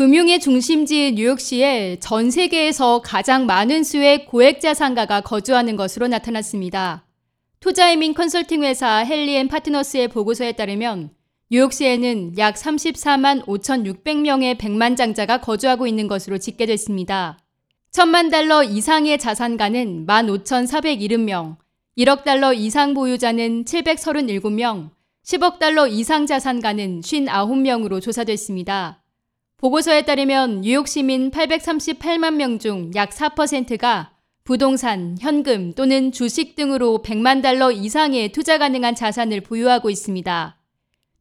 금융의 중심지인 뉴욕시에 전 세계에서 가장 많은 수의 고액 자산가가 거주하는 것으로 나타났습니다. 투자이민 컨설팅 회사 헬리앤 파트너스의 보고서에 따르면 뉴욕시에는 약 34만 5,600명의 백만장자가 거주하고 있는 것으로 집계됐습니다. 천만 달러 이상의 자산가는 15,470명, 1억 달러 이상 보유자는 737명, 10억 달러 이상 자산가는 59명으로 조사됐습니다. 보고서에 따르면 뉴욕 시민 838만 명 중 약 4%가 부동산, 현금 또는 주식 등으로 100만 달러 이상의 투자 가능한 자산을 보유하고 있습니다.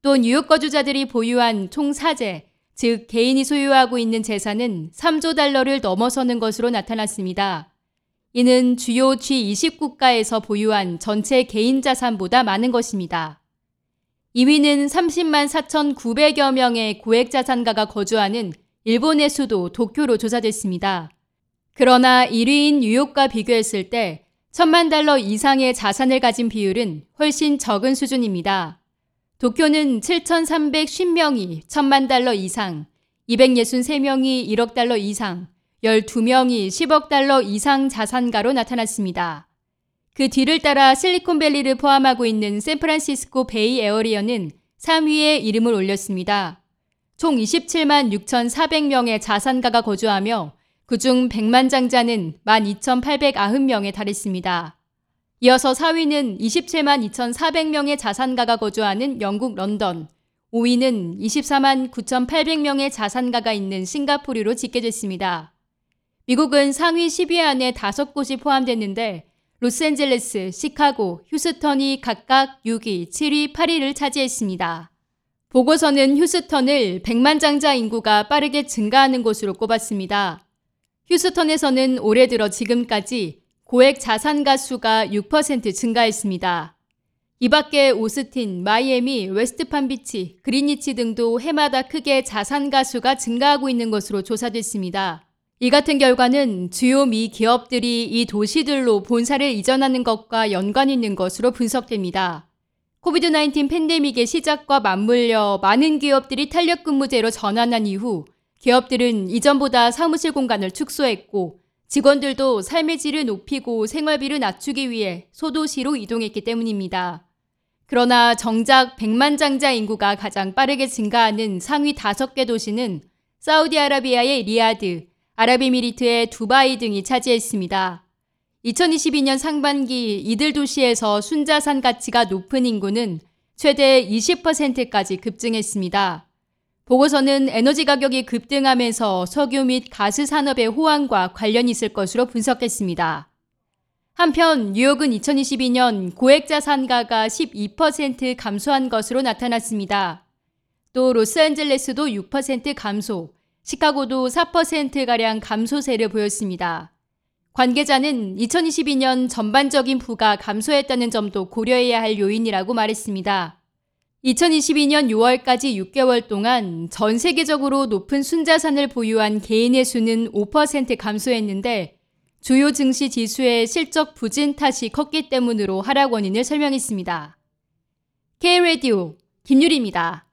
또 뉴욕 거주자들이 보유한 총 사재, 즉 개인이 소유하고 있는 재산은 3조 달러를 넘어서는 것으로 나타났습니다. 이는 주요 G20 국가에서 보유한 전체 개인 자산보다 많은 것입니다. 2위는 30만 4,900여 명의 고액 자산가가 거주하는 일본의 수도 도쿄로 조사됐습니다. 그러나 1위인 뉴욕과 비교했을 때 천만 달러 이상의 자산을 가진 비율은 훨씬 적은 수준입니다. 도쿄는 7,310명이 천만 달러 이상, 263명이 1억 달러 이상, 12명이 10억 달러 이상 자산가로 나타났습니다. 그 뒤를 따라 실리콘밸리를 포함하고 있는 샌프란시스코 베이 에어리어는 3위에 이름을 올렸습니다. 총 27만 6,400명의 자산가가 거주하며 그중 100만 장자는 12,890명에 달했습니다. 이어서 4위는 27만 2,400명의 자산가가 거주하는 영국 런던, 5위는 24만 9,800명의 자산가가 있는 싱가포르로 집계됐습니다. 미국은 상위 10위 안에 5곳이 포함됐는데 로스앤젤레스, 시카고, 휴스턴이 각각 6위, 7위, 8위를 차지했습니다. 보고서는 휴스턴을 100만 장자 인구가 빠르게 증가하는 곳으로 꼽았습니다. 휴스턴에서는 올해 들어 지금까지 고액 자산가 수가 6% 증가했습니다. 이 밖에 오스틴, 마이애미, 웨스트팜비치, 그리니치 등도 해마다 크게 자산가 수가 증가하고 있는 것으로 조사됐습니다. 이 같은 결과는 주요 미 기업들이 이 도시들로 본사를 이전하는 것과 연관 있는 것으로 분석됩니다. 코비드-19 팬데믹의 시작과 맞물려 많은 기업들이 탄력 근무제로 전환한 이후 기업들은 이전보다 사무실 공간을 축소했고 직원들도 삶의 질을 높이고 생활비를 낮추기 위해 소도시로 이동했기 때문입니다. 그러나 정작 100만 장자 인구가 가장 빠르게 증가하는 상위 5개 도시는 사우디아라비아의 리야드, 아랍에미리트의 두바이 등이 차지했습니다. 2022년 상반기 이들 도시에서 순자산 가치가 높은 인구는 최대 20%까지 급증했습니다. 보고서는 에너지 가격이 급등하면서 석유 및 가스 산업의 호황과 관련이 있을 것으로 분석했습니다. 한편 뉴욕은 2022년 고액 자산가가 12% 감소한 것으로 나타났습니다. 또 로스앤젤레스도 6% 감소, 시카고도 4%가량 감소세를 보였습니다. 관계자는 2022년 전반적인 부가 감소했다는 점도 고려해야 할 요인이라고 말했습니다. 2022년 6월까지 6개월 동안 전 세계적으로 높은 순자산을 보유한 개인의 수는 5% 감소했는데 주요 증시 지수의 실적 부진 탓이 컸기 때문으로 하락 원인을 설명했습니다. K-Radio 김유리입니다.